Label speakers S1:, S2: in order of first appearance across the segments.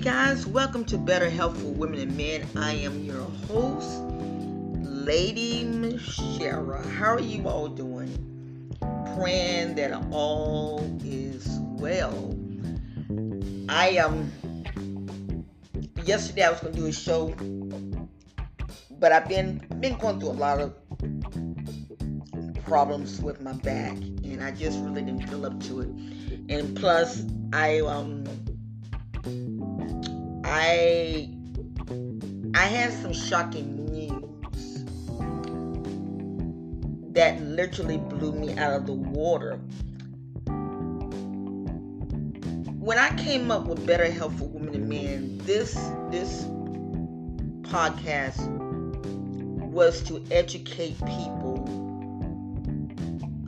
S1: guys, welcome to Better Health for Women and Men. I am your host, Lady Michelle. How are you all doing? Praying that all is well. I um yesterday I was gonna do a show, but I've been been going through a lot of problems with my back, and I just really didn't feel up to it. And plus, I um I I had some shocking news that literally blew me out of the water. When I came up with Better Health for Women and Men, this this podcast was to educate people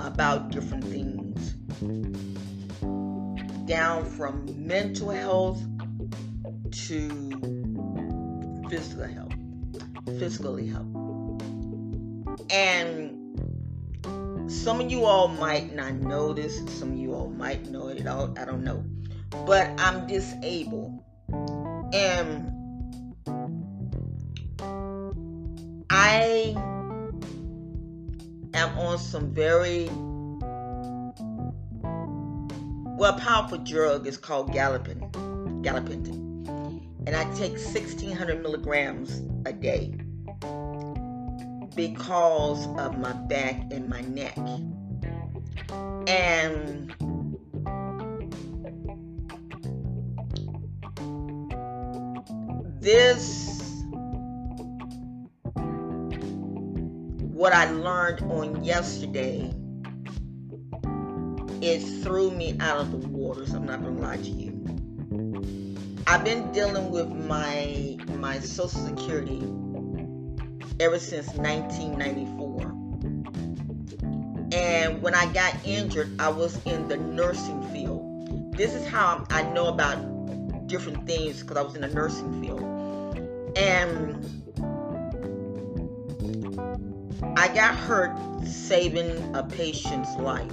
S1: about different things down from mental health to physical help, physically help. And some of you all might not know this, some of you all might know it, all, I don't know. But I'm disabled. And I am on some very well powerful drug is called gabapentin gabapentin and I take 1600 milligrams a day because of my back and my neck. And this, what I learned on yesterday, it threw me out of the waters. I'm not gonna lie to you. I've been dealing with my my social security ever since 1994. And when I got injured, I was in the nursing field. This is how I know about different things because I was in the nursing field. And I got hurt saving a patient's life.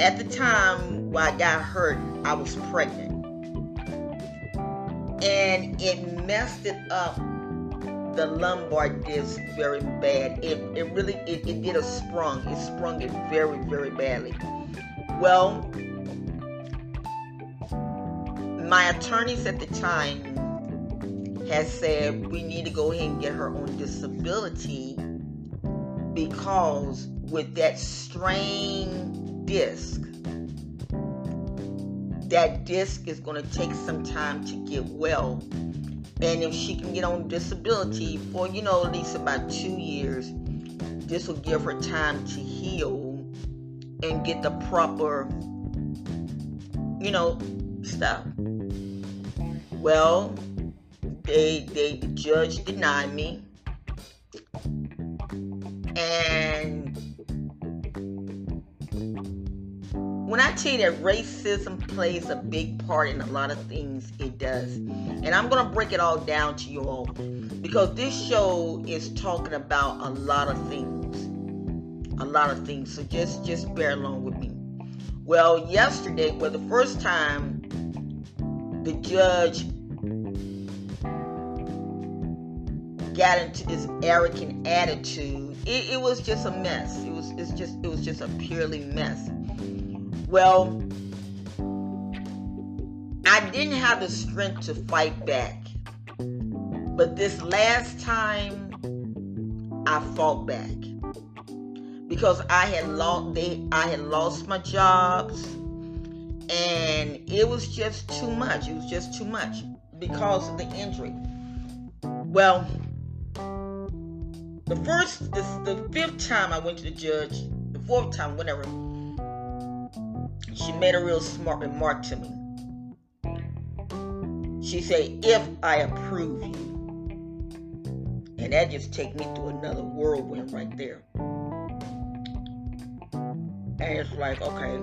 S1: At the time when I got hurt, I was pregnant. And it messed it up the lumbar disc very bad. It, it really it, it did a sprung. It sprung it very, very badly. Well, my attorneys at the time had said we need to go ahead and get her on disability because with that strain disc. That disc is going to take some time to get well. And if she can get on disability for, you know, at least about two years, this will give her time to heal and get the proper, you know, stuff. Well, they they the judge denied me. And when I tell you that racism plays a big part in a lot of things, it does. And I'm going to break it all down to you all because this show is talking about a lot of things. A lot of things. So just just bear along with me. Well, yesterday was the first time the judge got into this arrogant attitude. It, it was just a mess. It was it's just it was just a purely mess. Well, I didn't have the strength to fight back. But this last time, I fought back because I had lost they I had lost my jobs and it was just too much. It was just too much because of the injury. Well, the first, this, the fifth time I went to the judge, the fourth time, whatever, she made a real smart remark to me. She said, if I approve you. And that just take me through another whirlwind right there. And it's like, okay.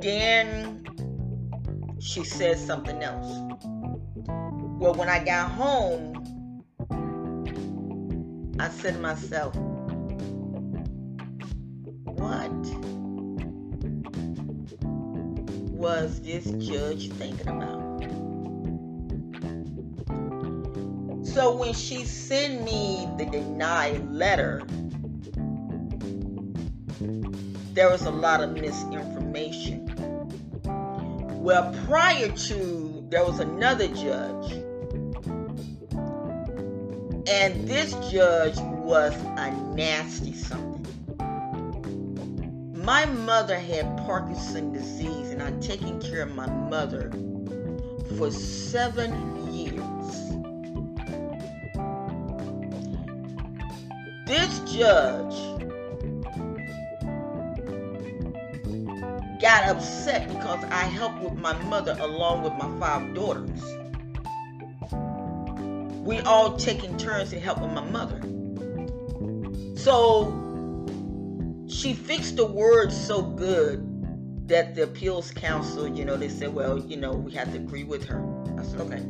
S1: Then she said something else. Well, when I got home, I said to myself, was this judge thinking about? So when she sent me the denied letter, there was a lot of misinformation. Well, prior to, there was another judge. And this judge was a nasty something. My mother had Parkinson's disease, and I'd taken care of my mother for seven years. This judge got upset because I helped with my mother along with my five daughters. We all taking turns to help with my mother. So she fixed the words so good that the appeals council, you know, they said, well, you know, we have to agree with her. I said, okay.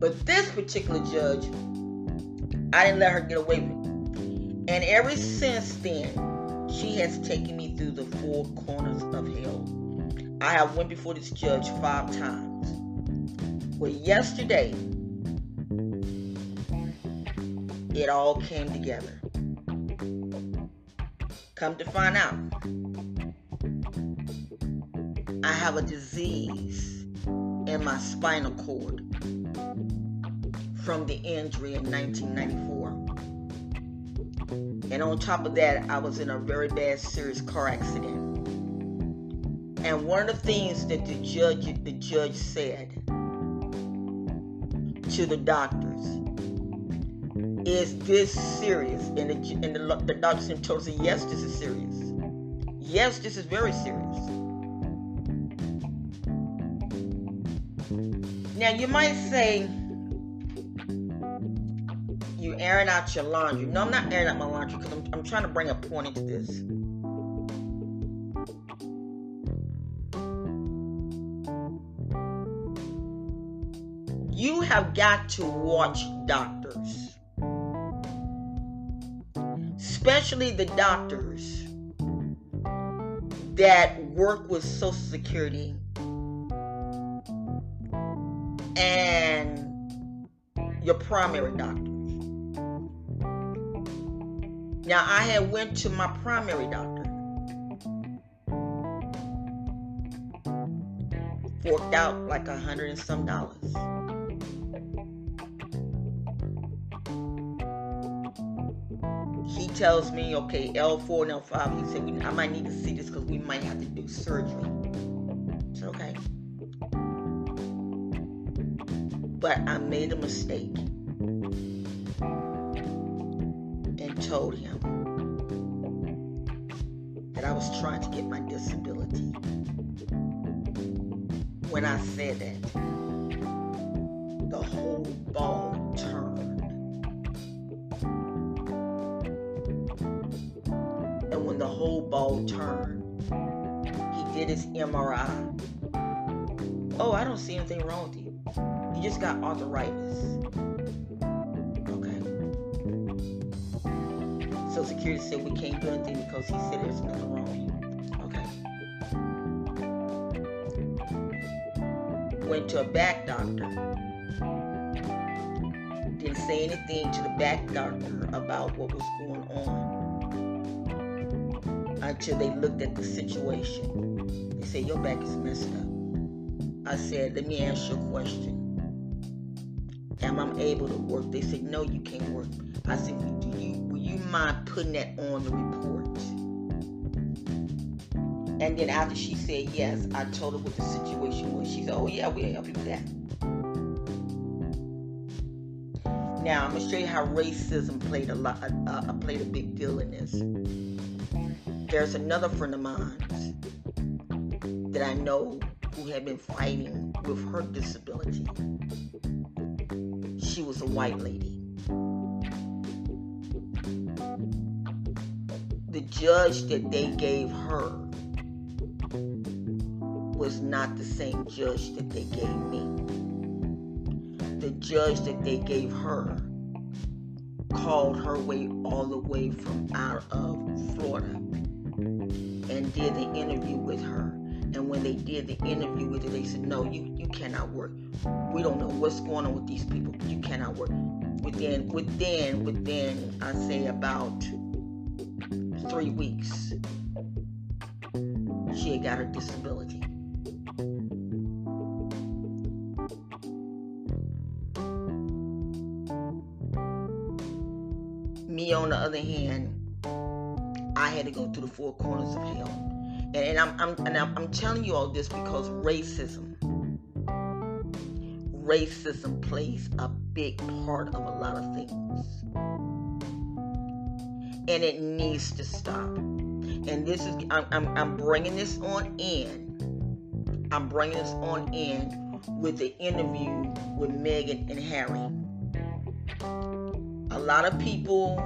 S1: But this particular judge, I didn't let her get away with it. And ever since then, she has taken me through the four corners of hell. I have went before this judge five times. Well, yesterday, it all came together. Come to find out, I have a disease in my spinal cord from the injury in 1994. And on top of that, I was in a very bad, serious car accident. And one of the things that the judge the judge said to the doctors is this serious? And the, and the, the doctor told us, yes, this is serious. Yes, this is very serious. Now, you might say, you airing out your laundry. No, I'm not airing out my laundry because I'm, I'm trying to bring a point into this. You have got to watch doctors especially the doctors that work with Social Security and your primary doctors. Now I had went to my primary doctor. Forked out like a hundred and some dollars. Tells me, okay, L4 and L5, he said, I might need to see this because we might have to do surgery. It's okay. But I made a mistake and told him that I was trying to get my disability. When I said that, the whole ball did MRI. Oh, I don't see anything wrong with you. You just got arthritis. Okay. So security said we can't do anything because he said there's nothing wrong. Okay. Went to a back doctor. Didn't say anything to the back doctor about what was going on until they looked at the situation. They said, Your back is messed up. I said, Let me ask you a question. Am I able to work? They said, No, you can't work. I said, Do you will you mind putting that on the report? And then after she said yes, I told her what the situation was. She said, Oh yeah, we'll help you with that. Now I'm gonna show you how racism played a lot, uh, played a big deal in this. There's another friend of mine that I know who had been fighting with her disability. She was a white lady. The judge that they gave her was not the same judge that they gave me. The judge that they gave her called her way all the way from out of Florida and did the interview with her. And when they did the interview with her, they said, no, you, you cannot work. We don't know what's going on with these people, you cannot work. Within, within, within, I say about three weeks, she had got her disability. Me, on the other hand, I had to go through the four corners of hell. And, and I'm, I'm, and I'm, I'm telling you all this because racism, racism plays a big part of a lot of things. And it needs to stop. And this is, I'm, I'm, I'm bringing this on in. I'm bringing this on in with the interview with Meghan and Harry. A lot of people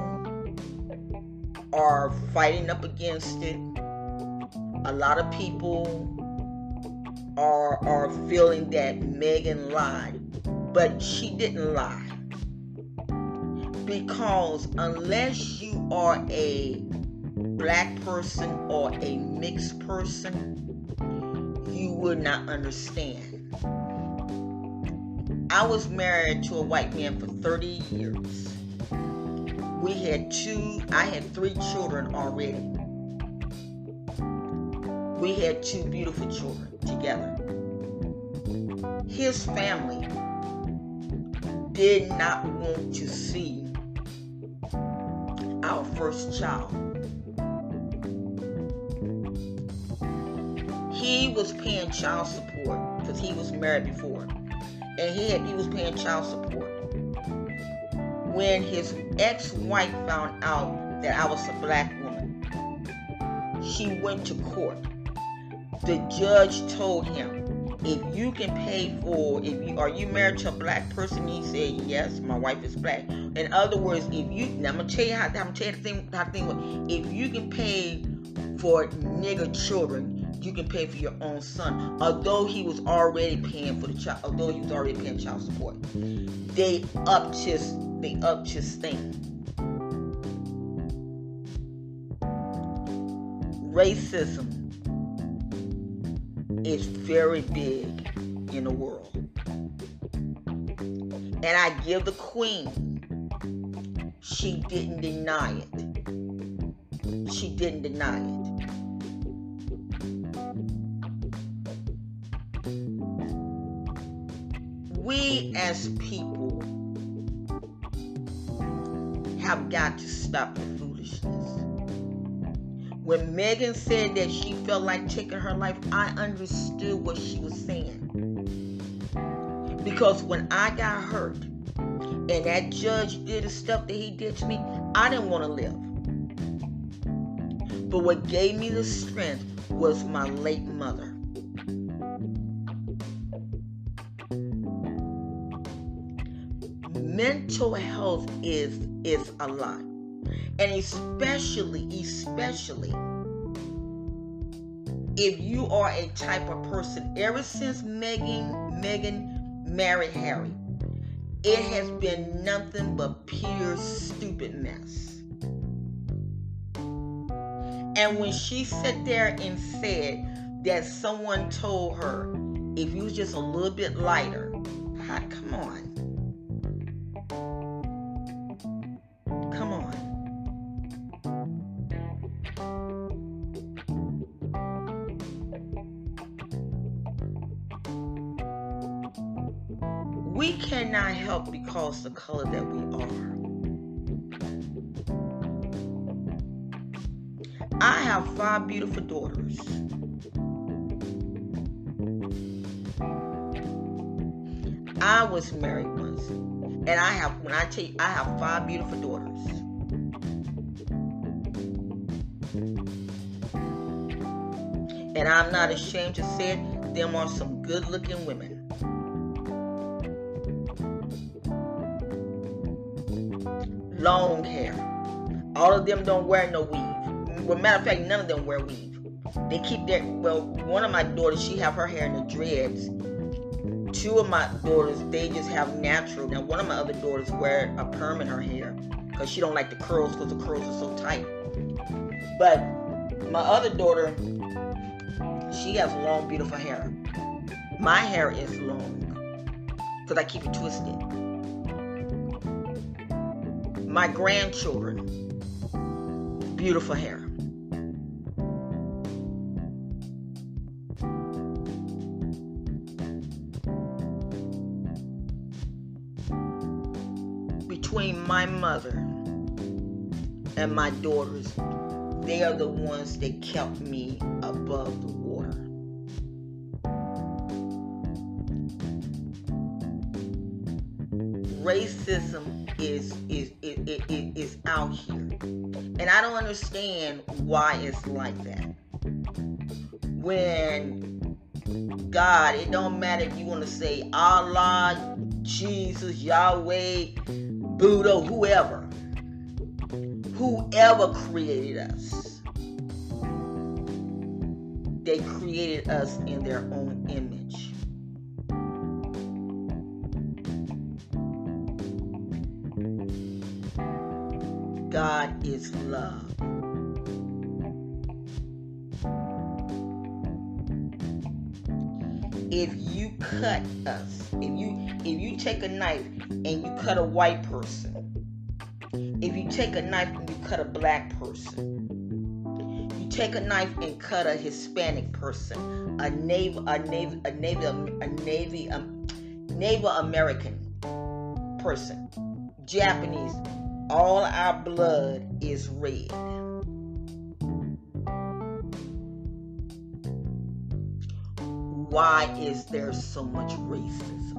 S1: are fighting up against it. A lot of people are are feeling that Meghan lied, but she didn't lie. Because unless you are a black person or a mixed person, you would not understand. I was married to a white man for 30 years. We had two, I had three children already. We had two beautiful children together. His family did not want to see our first child. He was paying child support because he was married before. And he, had, he was paying child support. When his ex-wife found out that I was a black woman, she went to court. The judge told him, if you can pay for if you are you married to a black person? He said yes my wife is black. In other words if you now i'm gonna tell you how i'm gonna tell you the thing how the thing if you can pay for nigger children you can pay for your own son. Although he was already paying for the child although he was already paying child support. They upped his upped his thing racism is very big in the world. And I give the queen, she didn't deny it. She didn't deny it. We as people have got to stop the foolishness. When Meghan said that she felt like taking her life, I understood what she was saying. Because when I got hurt and that judge did the stuff that he did to me, I didn't want to live. But what gave me the strength was my late mother. Mental health is is a lot. And especially, especially if you are a type of person, ever since Meghan, Meghan married Harry, it has been nothing but pure stupid mess. And when she sat there and said that someone told her, if you was just a little bit lighter, come on. We cannot help because the color that we are. I have five beautiful daughters. I was married once. And I have, when I tell you, I have five beautiful daughters. And I'm not ashamed to say it, them are some good looking women. Long hair. All of them don't wear no weave. Well, matter of fact, none of them wear weave. They keep their well. One of my daughters, she have her hair in the dreads. Two of my daughters, they just have natural. Now, one of my other daughters wear a perm in her hair because she don't like the curls because the curls are so tight. But my other daughter, She has long, beautiful hair. My hair is long because I keep it twisted. My grandchildren, beautiful hair. Between my mother and my daughters, they are the ones that kept me above the racism is is is, is, out here. And I don't understand why it's like that. When God, it don't matter if you want to say Allah, Jesus, Yahweh, Buddha, whoever. Whoever created us. They created us in their own image. Love. If you cut us, if you if you take a knife and you cut a white person, if you take a knife and you cut a black person, you take a knife and cut a Hispanic person, a Native a Native a Native a Navy a um, Native American person, Japanese, all our blood is red. Why is there so much racism?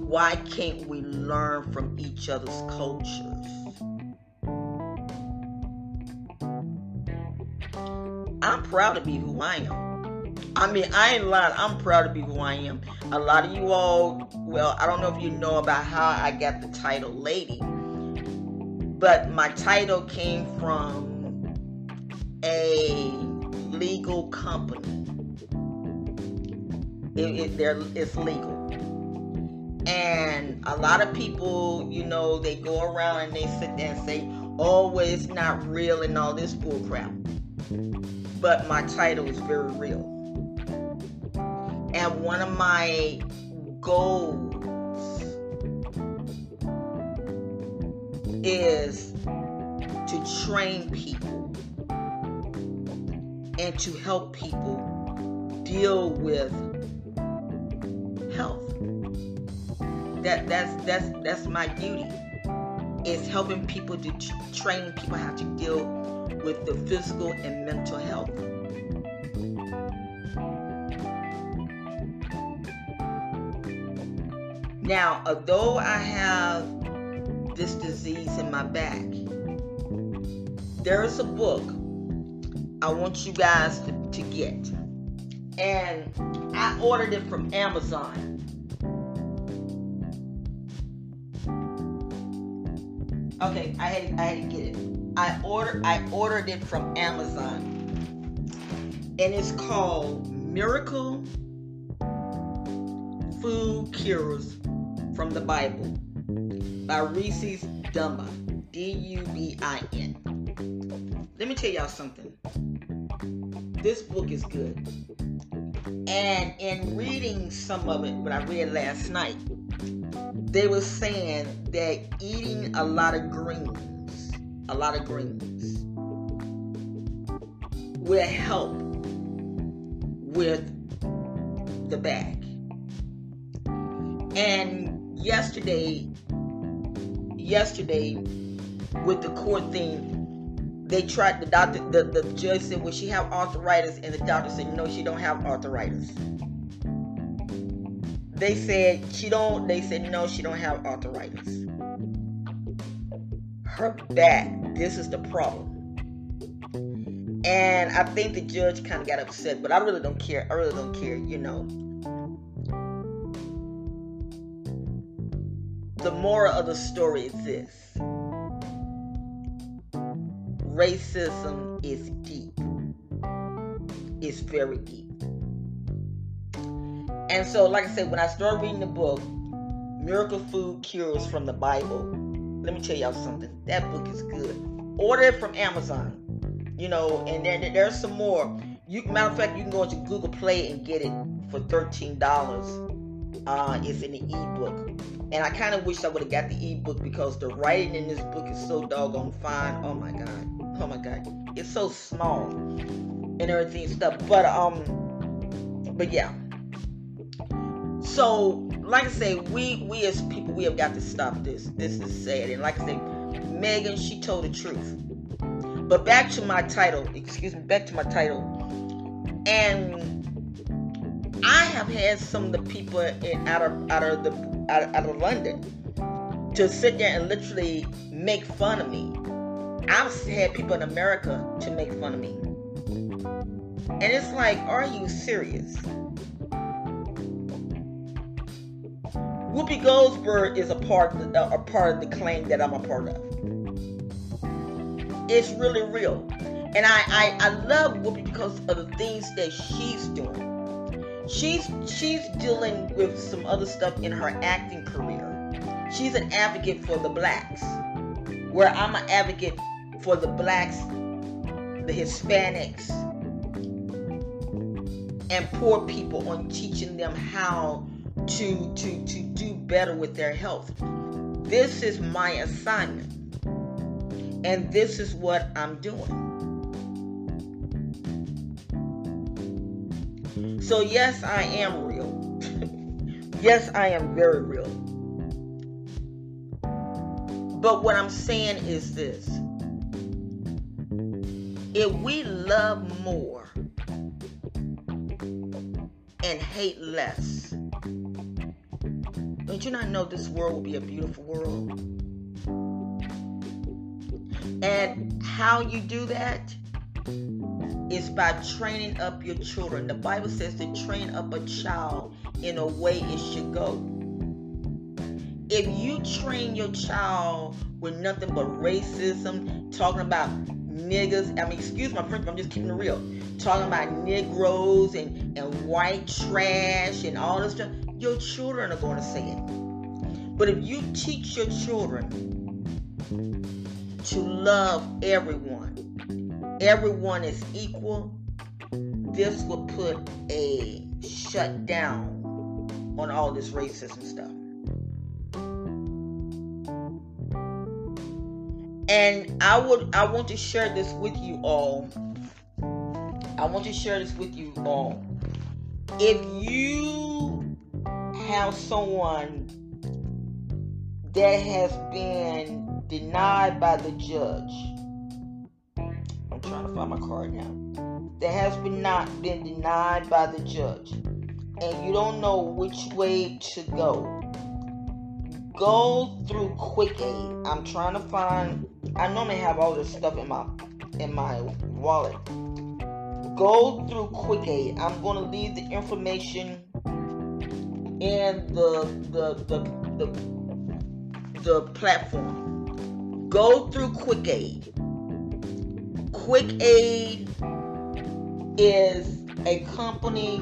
S1: Why can't we learn from each other's cultures? I'm proud to be who I am. I mean, I ain't lying. I'm proud to be who I am. A lot of you all, well, I don't know if you know about how I got the title Lady, but my title came from a legal company. It, it, it's legal. And a lot of people, you know, they go around and they sit there and say, oh, well, it's not real and all this bullcrap. But my title is very real. And one of my goals is to train people and to help people deal with health. That that's that's that's my duty. Is helping people to train people how to deal with the physical and mental health. Now, although I have this disease in my back, there is a book I want you guys to, to get. And I ordered it from Amazon. Okay, I had I had to get it. I ordered I ordered it from Amazon. And it's called Miracle Food Cures from the Bible by Reese's Dubin. D-U-B-I-N. Let me tell y'all something. This book is good. And in reading some of it, what I read last night, they were saying that eating a lot of greens, a lot of greens, will help with the back. And yesterday, yesterday with the court thing, they tried the doctor, the, the judge said, "Will she have arthritis?" And the doctor said, "No, she don't have arthritis." They said she don't. They said no, she don't have arthritis. Her back. This is the problem. And I think the judge kind of got upset, but I really don't care. I really don't care, you know. The moral of the story is this racism is deep, it's very deep. And so, like I said, when I started reading the book, Miracle Food Cures from the Bible, let me tell y'all something. That book is good. order it from Amazon. You know, and then there's some more. You matter of fact, you can go into Google Play and get it for thirteen dollars. Uh, it's in the ebook, and I kind of wish I would have got the ebook because the writing in this book is so doggone fine. Oh my god, oh my god, it's so small and everything stuff. But um, but yeah. So, like I say, we we as people we have got to stop this. This is sad, and like I say, Meghan she told the truth. But back to my title, excuse me, back to my title, and I have had some of the people in, out of out of the out, out of London to sit there and literally make fun of me. I've had people in America to make fun of me. And it's like, are you serious? Whoopi Goldberg is a part of a part of the claim that I'm a part of. It's really real. And I, I, I love Whoopi because of the things that she's doing she's she's dealing with some other stuff in her acting career. She's an advocate for the blacks, where I'm an advocate for the blacks, the Hispanics, and poor people on teaching them how to to to do better with their health. This is my assignment. And this is what I'm doing. So, yes, I am real. yes, I am very real. But what I'm saying is this if we love more and hate less, don't you not know this world will be a beautiful world? And how you do that is by training up your children. The Bible says to train up a child in a way it should go. If you train your child with nothing but racism, talking about niggas, I mean, excuse my French, I'm just keeping it real. Talking about Negroes and, and white trash and all this stuff, your children are going to say it. But if you teach your children to love everyone, everyone is equal, this would put a shutdown on all this racism stuff. And I would I want to share this with you all. I want to share this with you all. If you have someone that has been denied by the judge find my card now. That has been not been denied by the judge, and you don't know which way to go. Go through Quick Aid. I'm trying to find. I normally have all this stuff in my in my wallet. Go through Quick Aid. I'm going to leave the information in the the the the, the platform. Go through Quick Aid Quick Aid is a company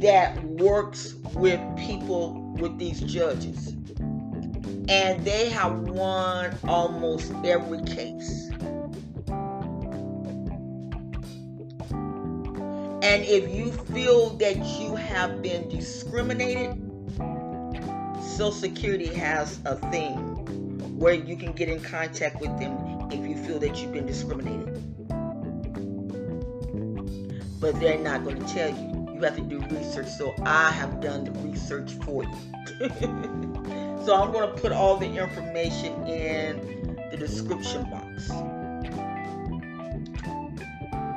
S1: that works with people with these judges. And they have won almost every case. And if you feel that you have been discriminated, Social Security has a thing where you can get in contact with them feel that you've been discriminated. But they're not going to tell you. You have to do research. So I have done the research for you. so I'm going to put all the information in the description box.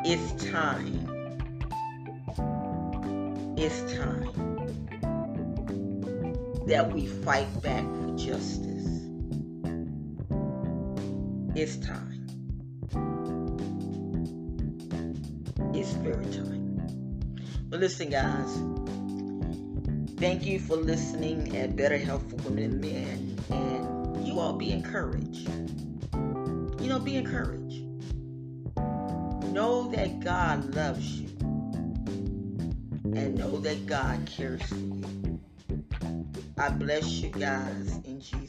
S1: It's time. It's time that we fight back for justice. It's time. It's. But listen, guys. Thank you for listening at Better Health for Women and Men. And you all be encouraged. You know, be encouraged. Know that God loves you. And know that God cares for you. I bless you guys in Jesus'.